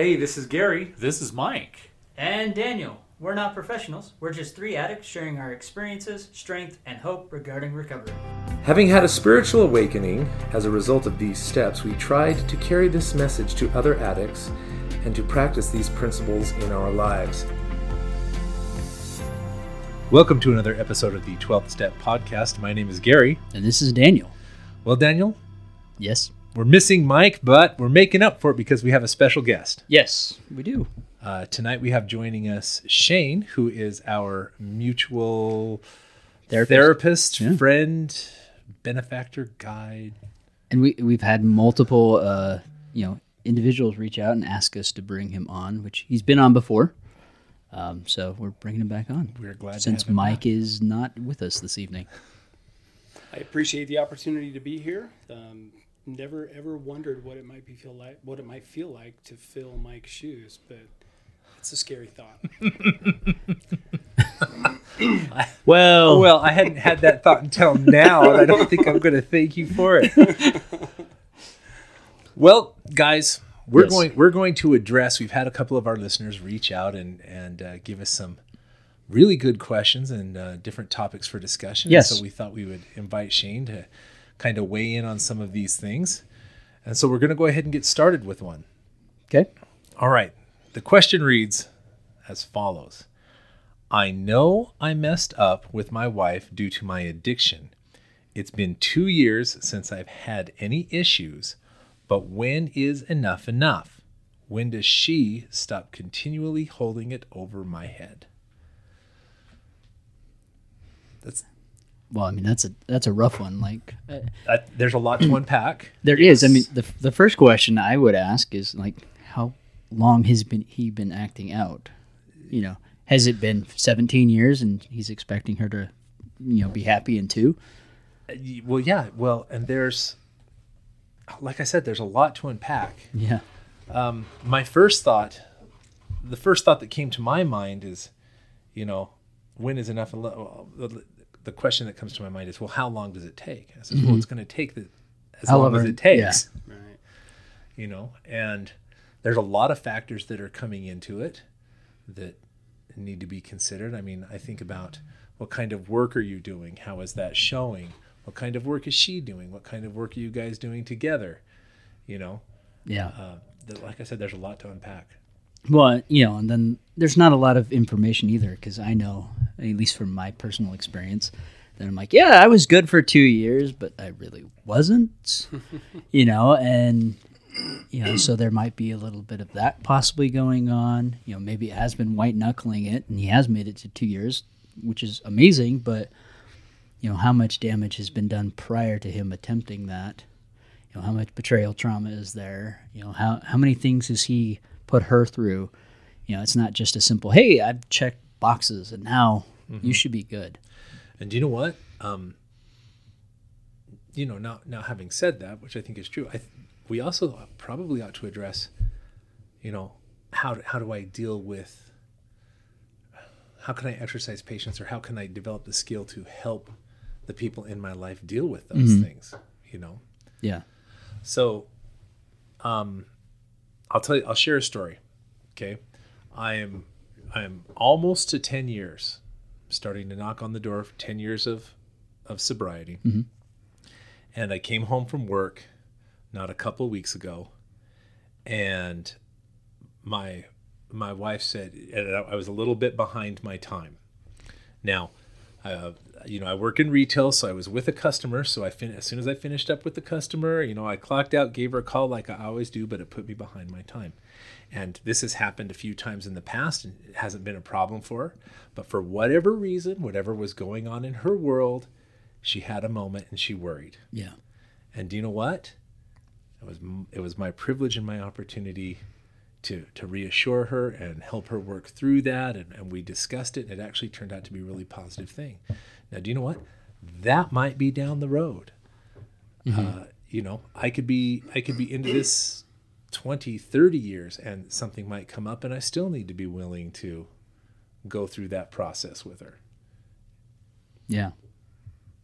Hey, this is Gary. This is Mike. And Daniel. We're not professionals. We're just three addicts sharing our experiences, strength, and hope regarding recovery. Having had a spiritual awakening as a result of these steps, we tried to carry this message to other addicts and to practice these principles in our lives. Welcome to another episode of the 12th Step Podcast. My name is Gary. And this is Daniel. Well, Daniel, Yes. We're missing Mike, but we're making up for it because we have a special guest. Yes, we do. Uh, tonight we have joining us Shane, who is our mutual Therapist. therapist, Yeah. friend, benefactor, guide. And we we've had multiple uh, you know, individuals reach out and ask us to bring him on, which he's been on before. Um, so we're bringing him back on. We're glad to since have him Mike back. is not with us this evening. I appreciate the opportunity to be here. Um, never ever wondered what it might be feel like, what it might feel like to fill Mike's shoes, but it's a scary thought. Well, Well, I hadn't had that thought until now, and I don't think I'm going to thank you for it. well, guys, we're Yes. going we're going to address. We've had a couple of our listeners reach out and and uh, give us some really good questions and uh, different topics for discussion. Yes. so we thought we would invite Shane to kind of weigh in on some of these things, and so we're going to go ahead and get started with one. okay. All right. The question reads as follows I know I messed up with my wife due to my addiction. It's been two years since I've had any issues, but when is enough enough? When does she stop continually holding it over my head? That's Well, I mean that's a that's a rough one. Like uh, that, there's a lot to unpack. there is. I mean, the the first question I would ask is like, how long has been he been acting out? You know, has it been 17 years and he's expecting her to, you know, be happy in two? Uh, Well, yeah. Well, and there's, like I said, there's a lot to unpack. Yeah. um, my first thought, the first thought that came to my mind is, you know, when is enough? Well, The, the question that comes to my mind is, well, how long does it take? I says, well, it's going to take the as long However- as it takes, right. you know. And there's a lot of factors that are coming into it that need to be considered. I mean, I think about what kind of work are you doing? How is that showing? What kind of work is she doing? What kind of work are you guys doing together? You know, Yeah. uh, the, like I said, there's a lot to unpack. Well, you know, and then there's not a lot of information either because I know, at least from my personal experience, that I'm like, yeah, I was good for two years, but I really wasn't, you know, and you know, so there might be a little bit of that possibly going on. You know, maybe it has been white knuckling it, and he has made it to two years, which is amazing. But you know, how much damage has been done prior to him attempting that? You know, how much betrayal trauma is there? You know, how how many things has he put her through? You know, it's not just a simple, hey, I've checked boxes and now you should be good. And do you know what? Um, you know, now now having said that, which I think is true, I th- we also probably ought to address, you know, how do, how do I deal with, how can I exercise patience, or how can I develop the skill to help the people in my life deal with those things, you know? Yeah. So, um, I'll tell you. I'll share a story. Okay, I am I am almost to ten years, starting to knock on the door of ten years of of sobriety, mm-hmm. and I came home from work, not a couple weeks ago, and my my wife said, and I was a little bit behind my time. Now, uh, you know, I work in retail, so I was with a customer. So I fin- as soon as I finished up with the customer, you know, I clocked out, gave her a call like I always do, but it put me behind my time. And this has happened a few times in the past, and it hasn't been a problem for her. But for whatever reason, whatever was going on in her world, she had a moment and she worried. Yeah. And do you know what? It was it was my privilege and my opportunity to to reassure her and help her work through that. And, and we discussed it, and it actually turned out to be a really positive thing. Now, do you know what? That might be down the road. Uh, you know, I could be I could be into this 20, 30 years, and something might come up, and I still need to be willing to go through that process with her. Yeah.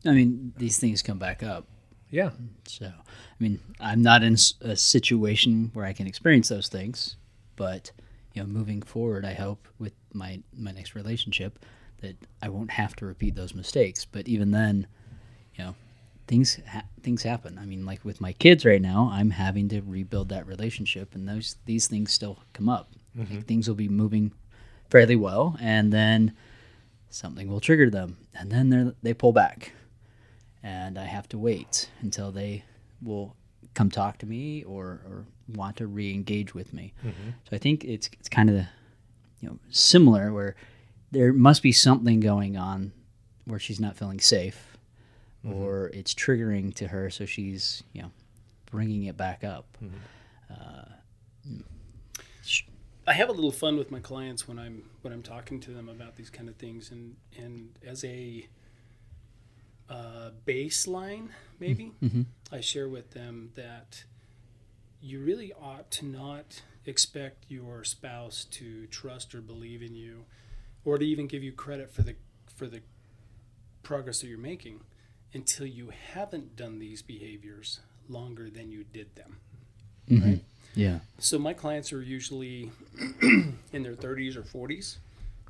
I mean, these things come back up. Yeah. So, I mean, I'm not in a situation where I can experience those things, but you know, moving forward, I hope with my my next relationship that I won't have to repeat those mistakes. But even then, you know, things ha- things happen. I mean, like with my kids right now, I'm having to rebuild that relationship, and those these things still come up. Like, mm-hmm. things will be moving fairly well, and then something will trigger them, and then they they pull back, and I have to wait until they will come talk to me or, or want to re-engage with me. Mm-hmm. So I think it's it's kind of you know similar where there must be something going on where she's not feeling safe mm-hmm. or it's triggering to her so she's you know bringing it back up. Mm-hmm. Uh, mm. I have a little fun with my clients when I'm when I'm talking to them about these kind of things, and and as a uh, baseline, maybe I share with them that you really ought to not expect your spouse to trust or believe in you, or to even give you credit for the for the progress that you're making, until you haven't done these behaviors longer than you did them. Right. yeah So my clients are usually in their 30s or 40s,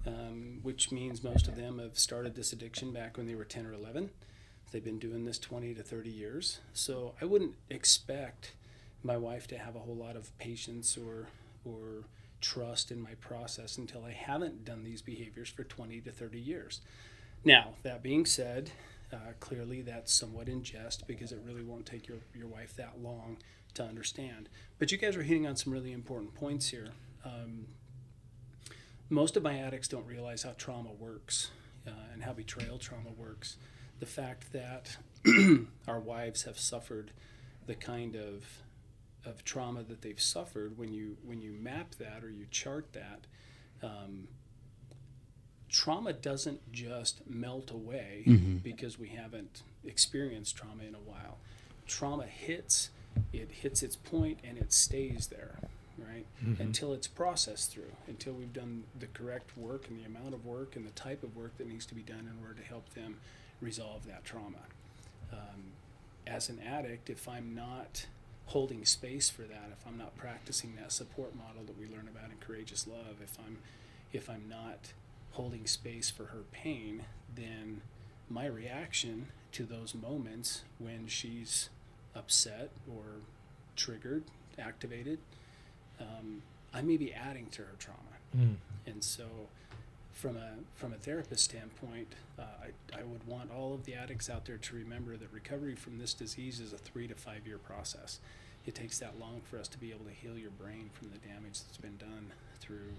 um, which means most of them have started this addiction back when they were 10 or 11. They've been doing this 20 to 30 years. So I wouldn't expect my wife to have a whole lot of patience or or trust in my process until I haven't done these behaviors for 20 to 30 years. Now, that being said, uh, clearly that's somewhat in jest because it really won't take your, your wife that long to understand. But you guys are hitting on some really important points here. Um, most of my addicts don't realize how trauma works uh, and how betrayal trauma works. The fact that our wives have suffered the kind of of trauma that they've suffered when you when you map that or you chart that um, trauma doesn't just melt away because we haven't experienced trauma in a while. Trauma hits it hits its point and it stays there right? Until it's processed through until we've done the correct work and the amount of work and the type of work that needs to be done in order to help them resolve that trauma. Um, as an addict if i'm not holding space for that if i'm not practicing that support model that we learn about in courageous love. If i'm if i'm not holding space for her pain then my reaction to those moments when she's upset or triggered activated um, i may be adding to her trauma. And so from a from a therapist standpoint, uh, I, I would want all of the addicts out there to remember that recovery from this disease is a three to five year process. It takes that long for us to be able to heal your brain from the damage that's been done through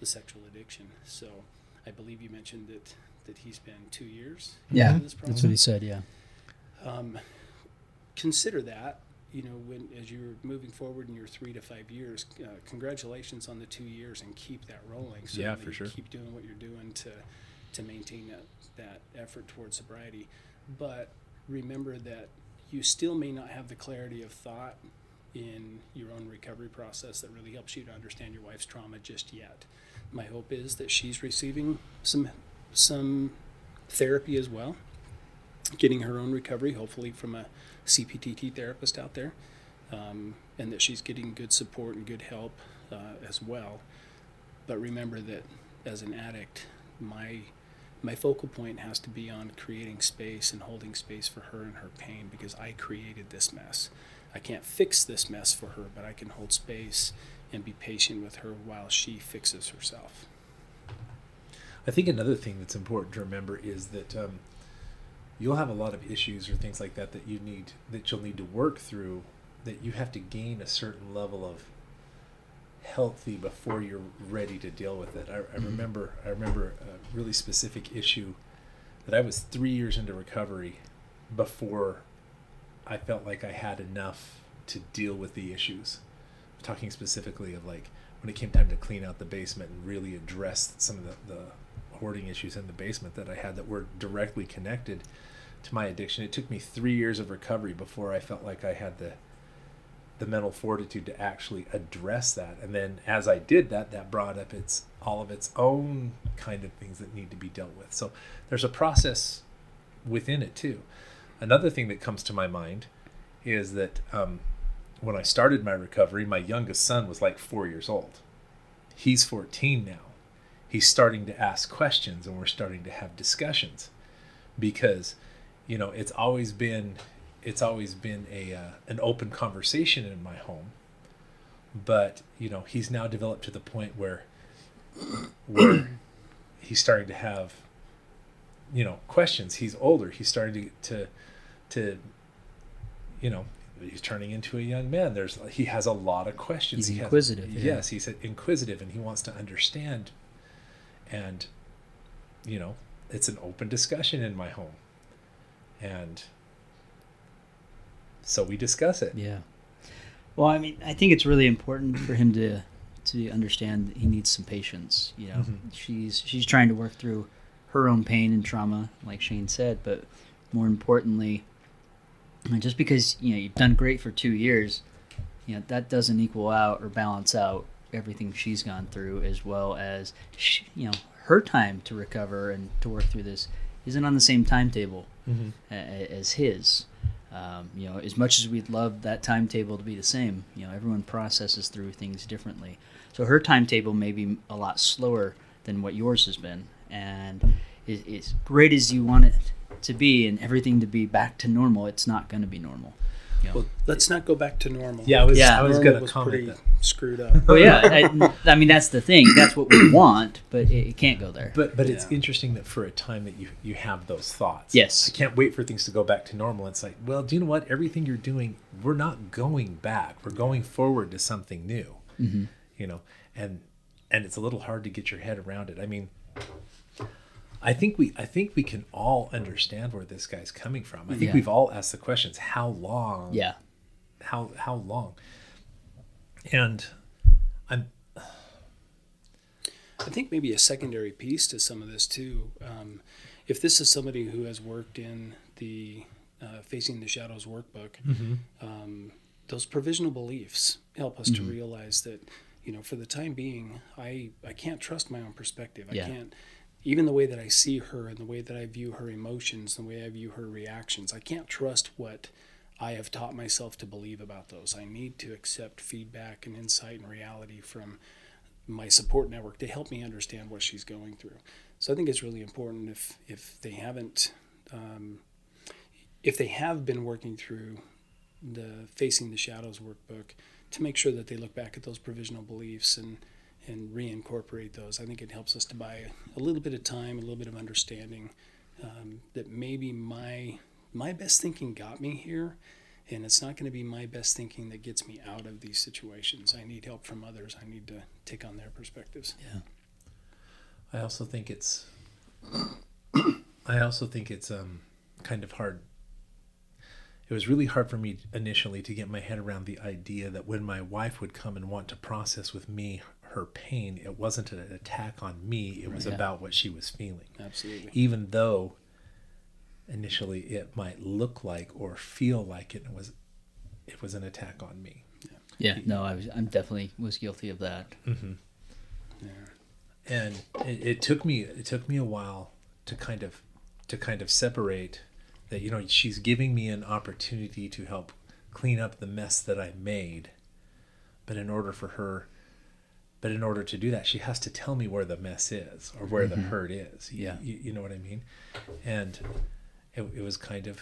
the sexual addiction. So I believe you mentioned that that he's been two years. yeah this that's what he said yeah um, consider that you know when as you're moving forward in your three to five years uh, congratulations on the two years and keep that rolling. Yeah, for sure. keep doing what you're doing to to maintain that that effort towards sobriety. But remember that you still may not have the clarity of thought in your own recovery process that really helps you to understand your wife's trauma just yet. My hope is that she's receiving some some therapy as well getting her own recovery, hopefully from a CPTT therapist out there, um, and that she's getting good support and good help uh, as well. But remember that as an addict, my my focal point has to be on creating space and holding space for her and her pain because I created this mess. I can't fix this mess for her, but I can hold space and be patient with her while she fixes herself. I think another thing that's important to remember is that um, you'll have a lot of issues or things like that that you need that you'll need to work through. That you have to gain a certain level of healthy before you're ready to deal with it. I, I mm-hmm. remember I remember a really specific issue that I was three years into recovery before I felt like I had enough to deal with the issues. talking specifically of like when it came time to clean out the basement and really address some of the, the hoarding issues in the basement that I had that were directly connected to my addiction. It took me three years of recovery before I felt like I had the the mental fortitude to actually address that. And then as I did that, that brought up its all of its own kind of things that need to be dealt with. So there's a process within it too. Another thing that comes to my mind is that um, when I started my recovery, my youngest son was like four years old. he's 14 now. He's starting to ask questions and we're starting to have discussions because you know, it's always been it's always been a uh, an open conversation in my home. But, you know, he's now developed to the point where where he's starting to have you know, questions. He's older. He's starting to to to you know, he's turning into a young man. There's he has a lot of questions. He's He has- inquisitive, yeah. yes, he's inquisitive, and he wants to understand. And, you know, it's an open discussion in my home, and so we discuss it. Yeah. Well, I mean, I think it's really important for him to to understand that he needs some patience. You know, Mhm. she's she's trying to work through her own pain and trauma, like Shane said, but more importantly, just because you know you've done great for two years, you know that doesn't equal out or balance out everything she's gone through, as well as sh you know her time to recover and to work through this isn't on the same timetable Mhm. a- as his. Um, you know, as much as we'd love that timetable to be the same, you know, everyone processes through things differently. So her timetable may be a lot slower than what yours has been, and as great as you want it to be and everything to be back to normal, it's not going to be normal. You know? Well, let's not go back to normal. Yeah, I was Yeah. I was Normal gonna was comment pretty that. screwed up. oh yeah, I, I mean that's the thing. That's what we want, but it, it can't go there. But but it's interesting that for a time that you you have those thoughts. Yes. I can't wait for things to go back to normal. It's like, well, do you know what? Everything you're doing, we're not going back. We're going forward to something new. Mm-hmm. You know, and and it's a little hard to get your head around it. I mean, I think we I think we can all understand where this guy's coming from. I think Yeah. we've all asked the questions: How long? yeah, How how long? And I'm I think maybe a secondary piece to some of this too. Um, if this is somebody who has worked in the uh, Facing the Shadows workbook, um, those provisional beliefs help us to realize that, you know, for the time being, I I can't trust my own perspective. I can't. Even the way that I see her and the way that I view her emotions, the way I view her reactions, I can't trust what I have taught myself to believe about those. I need to accept feedback and insight and reality from my support network to help me understand what she's going through. So I think it's really important if if they haven't, um, if they have been working through the Facing the Shadows workbook, to make sure that they look back at those provisional beliefs and and reincorporate those. I think it helps us to buy a little bit of time, a little bit of understanding um, that maybe my my best thinking got me here, and it's not going to be my best thinking that gets me out of these situations. I need help from others. I need to take on their perspectives. Yeah. I also think it's I also think it's um kind of hard. It was really hard for me initially to get my head around the idea that when my wife would come and want to process with me her pain, it wasn't an attack on me, it was Yeah. about what she was feeling. Absolutely. Even though initially it might look like or feel like it was it was an attack on me. yeah. No, I was. I'm definitely was guilty of that. Mm-hmm. Yeah. and it, it took me it took me a while to kind of to kind of separate that you know she's giving me an opportunity to help clean up the mess that I made but in order for her but in order to do that she has to tell me where the mess is or where the mm-hmm. hurt is You- Yeah. you, you know what I mean and it, it was kind of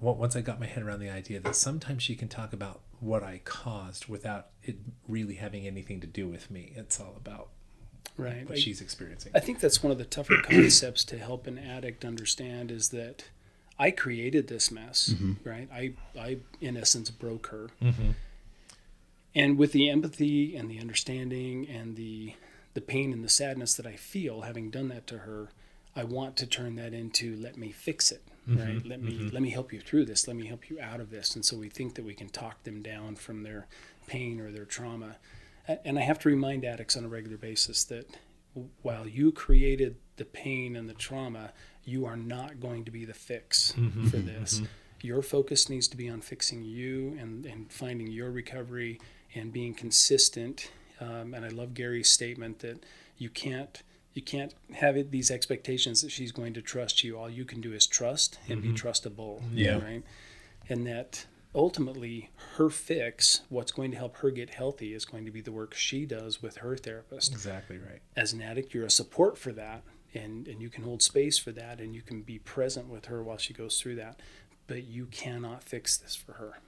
once I got my head around the idea that sometimes she can talk about what I caused without it really having anything to do with me it's all about Right. what I- she's experiencing. I think that's one of the tougher concepts to help an addict understand is that I created this mess, mm-hmm. right? I, I, in essence, broke her. Mm-hmm. And with the empathy and the understanding and the, the pain and the sadness that I feel having done that to her, I want to turn that into let me fix it, mm-hmm. right? Let me mm-hmm. let me help you through this. Let me help you out of this. And so we think that we can talk them down from their pain or their trauma. And I have to remind addicts on a regular basis that while you created the pain and the trauma, you are not going to be the fix mm-hmm. for this. Your focus needs to be on fixing you and, and finding your recovery and being consistent. Um, and I love Gary's statement that you can't you can't have it, these expectations that she's going to trust you. All you can do is trust and be trustable. Yeah. Right. And that ultimately, her fix, what's going to help her get healthy, is going to be the work she does with her therapist. Exactly right. As an addict, you're a support for that, and, and you can hold space for that, and you can be present with her while she goes through that. But you cannot fix this for her.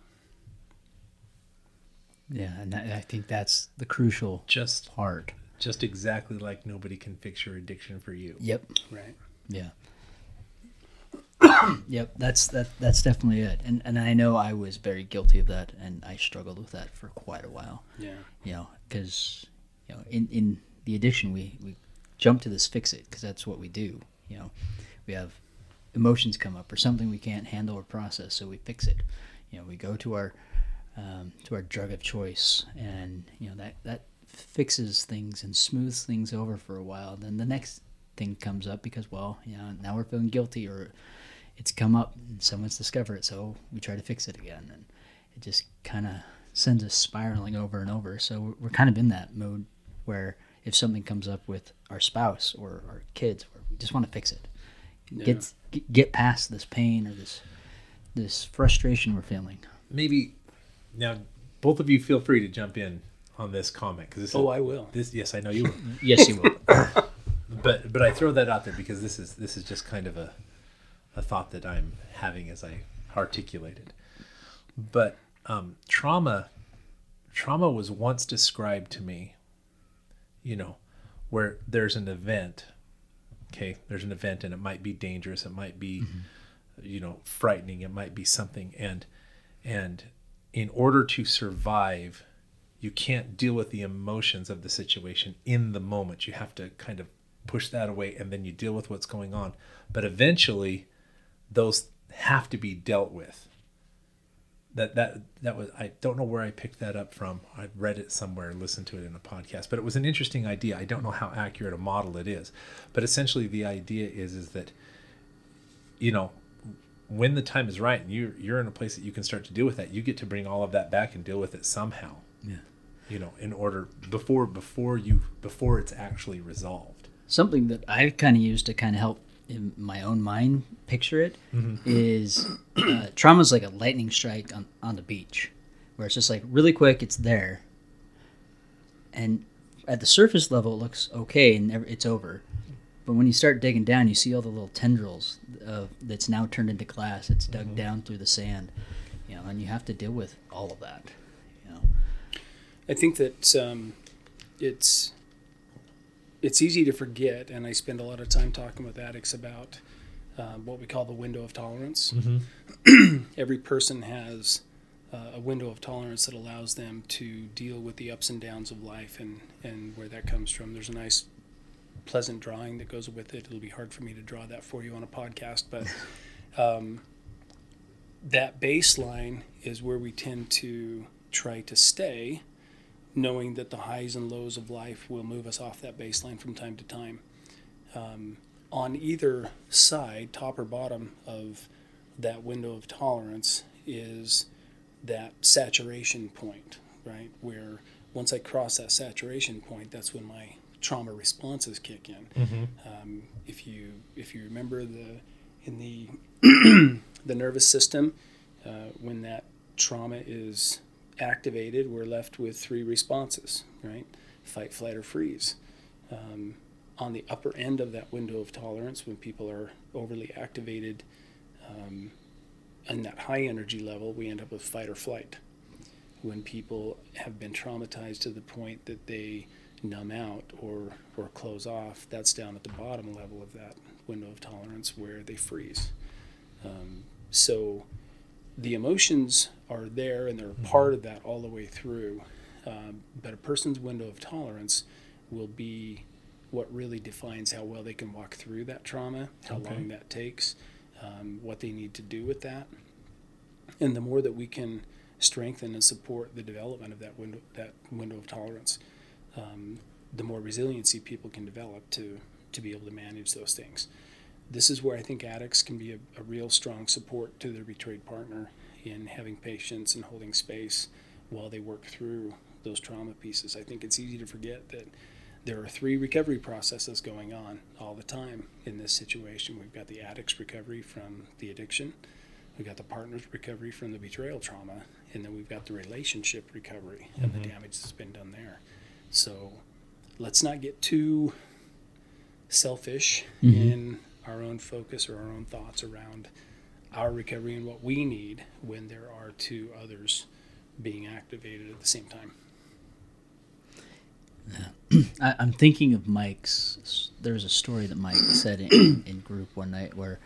Yeah, and that, I think that's the crucial Just part. just exactly like nobody can fix your addiction for you. Yep. Right. Yeah. yep, that's that that's definitely it. And and I know I was very guilty of that and I struggled with that for quite a while. Yeah. You know, cuz you know, in in the addiction we we jump to this fix it because that's what we do, you know. We have emotions come up or something we can't handle or process, so we fix it. You know, we go to our um, to our drug of choice, and you know that that fixes things and smooths things over for a while. Then the next thing comes up because well, you know, now we're feeling guilty or it's come up and someone's discovered it, so we try to fix it again, and it just kind of sends us spiraling over and over. So we're, we're kind of in that mode where if something comes up with our spouse or our kids, we just want to fix it, Yeah. get get past this pain or this this frustration we're feeling. Maybe now both of you feel free to jump in on this comment because this Oh, is, I will. this yes I know you will. Yes, you will. but but I throw that out there because this is this is just kind of a a thought that I'm having as I articulate it. But um, trauma trauma was once described to me, you know, where there's an event. Okay, there's an event and it might be dangerous, it might be you know, frightening, it might be something and and in order to survive you can't deal with the emotions of the situation in the moment. You have to kind of push that away and then you deal with what's going on. But eventually those have to be dealt with. That that that was I don't know where I picked that up from. I read it somewhere, listened to it in a podcast, but it was an interesting idea. I don't know how accurate a model it is, but essentially the idea is is that you know when the time is right and you're you're in a place that you can start to deal with that, you get to bring all of that back and deal with it somehow. Yeah. you know in order before before you before it's actually resolved. Something that I kind of use to kind of help in my own mind picture it is uh, trauma is like a lightning strike on, on the beach, where it's just like really quick, it's there, and at the surface level it looks okay and it's over, but when you start digging down, you see all the little tendrils of that's now turned into glass. It's dug down through the sand, you know, and you have to deal with all of that, you know. I think that um, it's it's easy to forget, and I spend a lot of time talking with addicts about um, what we call the window of tolerance. Every person has uh, a window of tolerance that allows them to deal with the ups and downs of life, and and where that comes from. There's a nice, pleasant drawing that goes with it. It'll be hard for me to draw that for you on a podcast, but. Um, that baseline is where we tend to try to stay, knowing that the highs and lows of life will move us off that baseline from time to time. Um, on either side, top or bottom of that window of tolerance, is that saturation point, right? Where once I cross that saturation point, that's when my trauma responses kick in. Um, if you if you remember the in the the nervous system, uh, when that trauma is activated, we're left with three responses, right? Fight, flight, or freeze. Um, on the upper end of that window of tolerance, when people are overly activated um, in that high energy level, we end up with fight or flight. When people have been traumatized to the point that they numb out or, or close off, that's down at the bottom level of that window of tolerance where they freeze. Um, so the emotions are there and they're a part of that all the way through. Um, but a person's window of tolerance will be what really defines how well they can walk through that trauma, how Okay. long that takes, um, what they need to do with that. And the more that we can strengthen and support the development of that window, that window of tolerance, um, the more resiliency people can develop to, to be able to manage those things this is where I think addicts can be a, a real strong support to their betrayed partner in having patience and holding space while they work through those trauma pieces. I think it's easy to forget that there are three recovery processes going on all the time in this situation. We've got the addict's recovery from the addiction, We've got the partner's recovery from the betrayal trauma, and then we've got the relationship recovery and the damage that's been done there. So let's not get too selfish mm-hmm. in our own focus or our own thoughts around our recovery and what we need when there are two others being activated at the same time. I, I'm thinking of Mike's. There was a story that Mike said in, in group one night where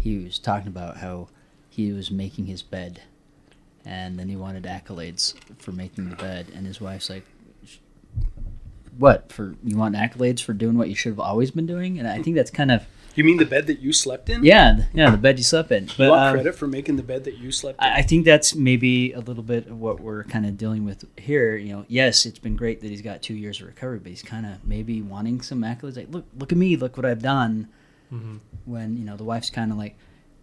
he was talking about how he was making his bed, and then he wanted accolades for making the bed, and his wife's like, "Sh- "What for? You want accolades for doing what you should have always been doing?" And I think that's kind of You mean the bed that you slept in? yeah, th- yeah, the bed you slept in. You But want um, credit for making the bed that you slept in? I I think that's maybe a little bit of what we're kind of dealing with here. You know, yes, it's been great that he's got two years of recovery, but he's kind of maybe wanting some accolades. Like, look, look at me, look what I've done. When you know the wife's kind of like,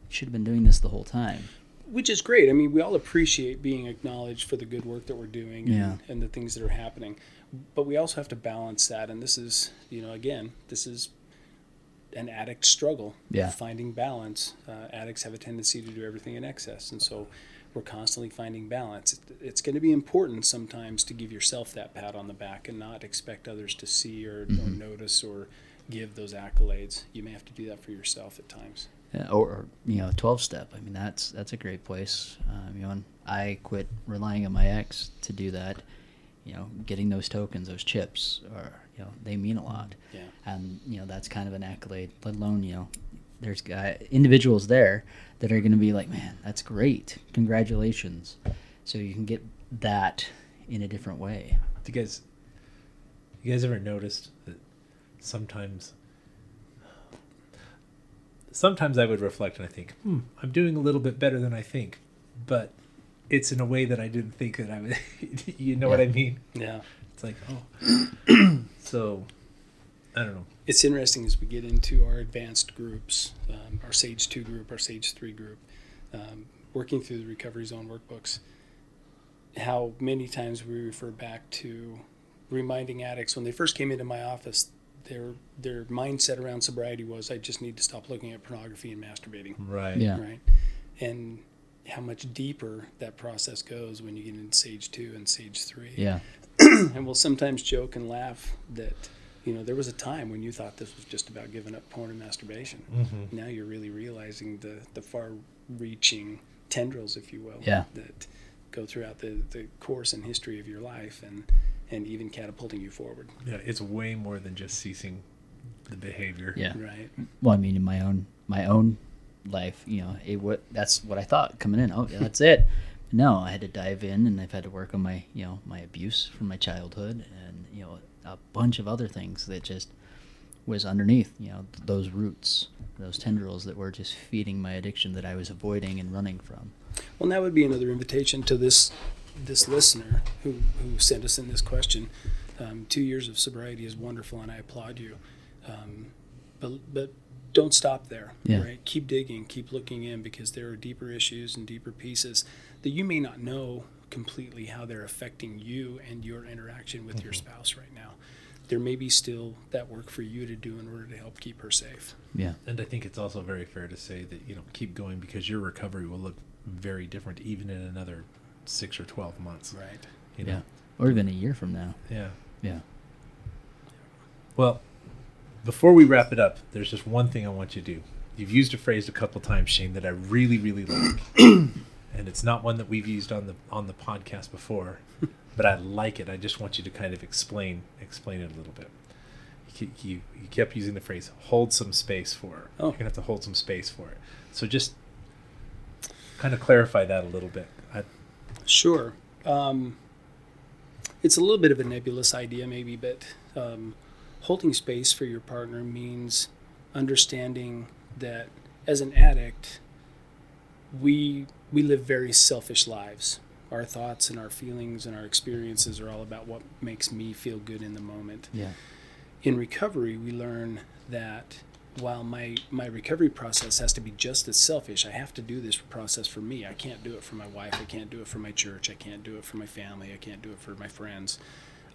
should have been doing this the whole time. which is great. I mean, we all appreciate being acknowledged for the good work that we're doing and, Yeah. and the things that are happening. But we also have to balance that. And this is, you know, again, this is an addict struggle. Yeah. Finding balance. Uh, addicts have a tendency to do everything in excess. And so we're constantly finding balance. It, it's going to be important sometimes to give yourself that pat on the back and not expect others to see or, or notice or give those accolades. You may have to do that for yourself at times. Yeah, or, or you know, twelve step. I mean, that's that's a great place. Um, you know, I quit relying on my ex to do that. You know, getting those tokens, those chips, are you know, they mean a lot. Yeah. and you know that's kind of an accolade. Let alone you know, there's guy individuals there that are going to be like, man, that's great, congratulations. So you can get that in a different way. Do you guys, you guys ever noticed that sometimes, sometimes I would reflect and I think, hmm, I'm doing a little bit better than I think, but it's in a way that I didn't think that I would. you know what I mean? Yeah. It's like, oh, so I don't know. it's interesting as we get into our advanced groups, um, our Stage 2 group, our Stage 3 group, um, working through the Recovery Zone workbooks, how many times we refer back to reminding addicts when they first came into my office, their their mindset around sobriety was, I just need to stop looking at pornography and masturbating, Right. Yeah. right? And how much deeper that process goes when you get into stage 2 and stage 3 Yeah, and we'll sometimes joke and laugh that you know there was a time when you thought this was just about giving up porn and masturbation Mm-hmm. now you're really realizing the the far reaching tendrils if you will Yeah. that go throughout the the course and history of your life and and even catapulting you forward Yeah, it's way more than just ceasing the behavior. yeah. right Well, I mean, in my own my own life, you know, it what that's what I thought coming in. Oh, yeah, that's it. No, I had to dive in, and I've had to work on my you know my abuse from my childhood, and you know a bunch of other things that just was underneath. You know those roots, those tendrils that were just feeding my addiction that I was avoiding and running from. well that would be another invitation to this this listener who who sent us in this question um, two years of sobriety is wonderful and i applaud you um, but but don't stop there Yeah. right keep digging keep looking in because there are deeper issues and deeper pieces that you may not know completely how they're affecting you and your interaction with your mm-hmm. spouse right now there may be still that work for you to do in order to help keep her safe Yeah, And I think it's also very fair to say that you know keep going because your recovery will look very different even in another six or twelve months. right You yeah, know? or even a year from now. Yeah. Yeah, Well, before we wrap it up, there's just one thing I want you to do. You've used a phrase a couple times, Shane, that I really, really like, and it's not one that we've used on the on the podcast before, but I like it. I just want you to kind of explain explain it a little bit. You, you, you kept using the phrase "hold some space for." it." Oh. You're gonna have to hold some space for it. So just kind of clarify that a little bit. I, Sure. Um, it's a little bit of a nebulous idea, maybe, but um, holding space for your partner means understanding that as an addict, we we live very selfish lives. Our thoughts and our feelings and our experiences are all about what makes me feel good in the moment yeah, in recovery, we learn that while my, my recovery process has to be just as selfish, I have to do this process for me. I can't do it for my wife. I can't do it for my church. I can't do it for my family. I can't do it for my friends.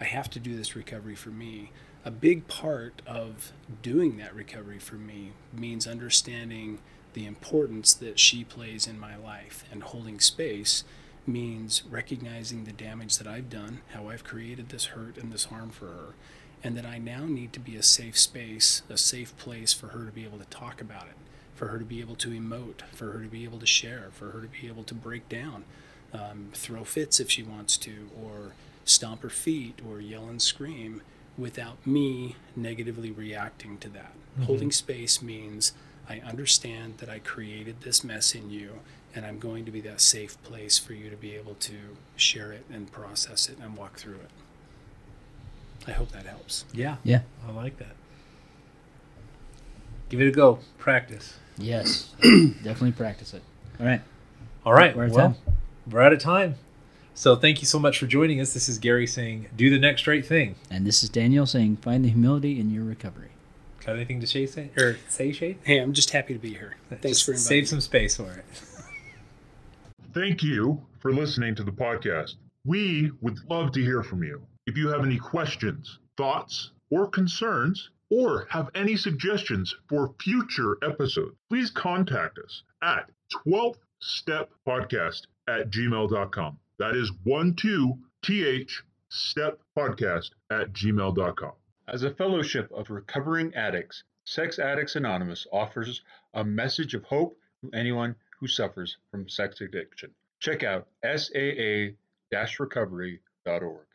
I have to do this recovery for me. A big part of doing that recovery for me means understanding the importance that she plays in my life. And holding space means recognizing the damage that I've done, how I've created this hurt and this harm for her, and that I now need to be a safe space, a safe place for her to be able to talk about it, for her to be able to emote, for her to be able to share, for her to be able to break down, um, throw fits if she wants to, or stomp her feet, or yell and scream without me negatively reacting to that. Mm-hmm. Holding space means I understand that I created this mess in you, and I'm going to be that safe place for you to be able to share it and process it and walk through it. I hope that helps. Yeah. Yeah. I like that. Give it a go. Practice. Yes. Definitely practice it. All right. All right. We're out of well, time. we're out of time. So thank you so much for joining us. This is Gary saying, do the next right thing. And this is Daniel saying, find the humility in your recovery. Got anything to say, say or say, Shane? Hey, I'm just happy to be here. Thanks Just for inviting Save me. some space for it. Thank you for listening to the podcast. We would love to hear from you. If you have any questions, thoughts, or concerns, or have any suggestions for future episodes, please contact us at 12th Step Podcast at gmail.com. That is 12th Step Podcast at gmail.com. As a fellowship of recovering addicts, Sex Addicts Anonymous offers a message of hope to anyone who suffers from sex addiction. Check out saa-recovery.org.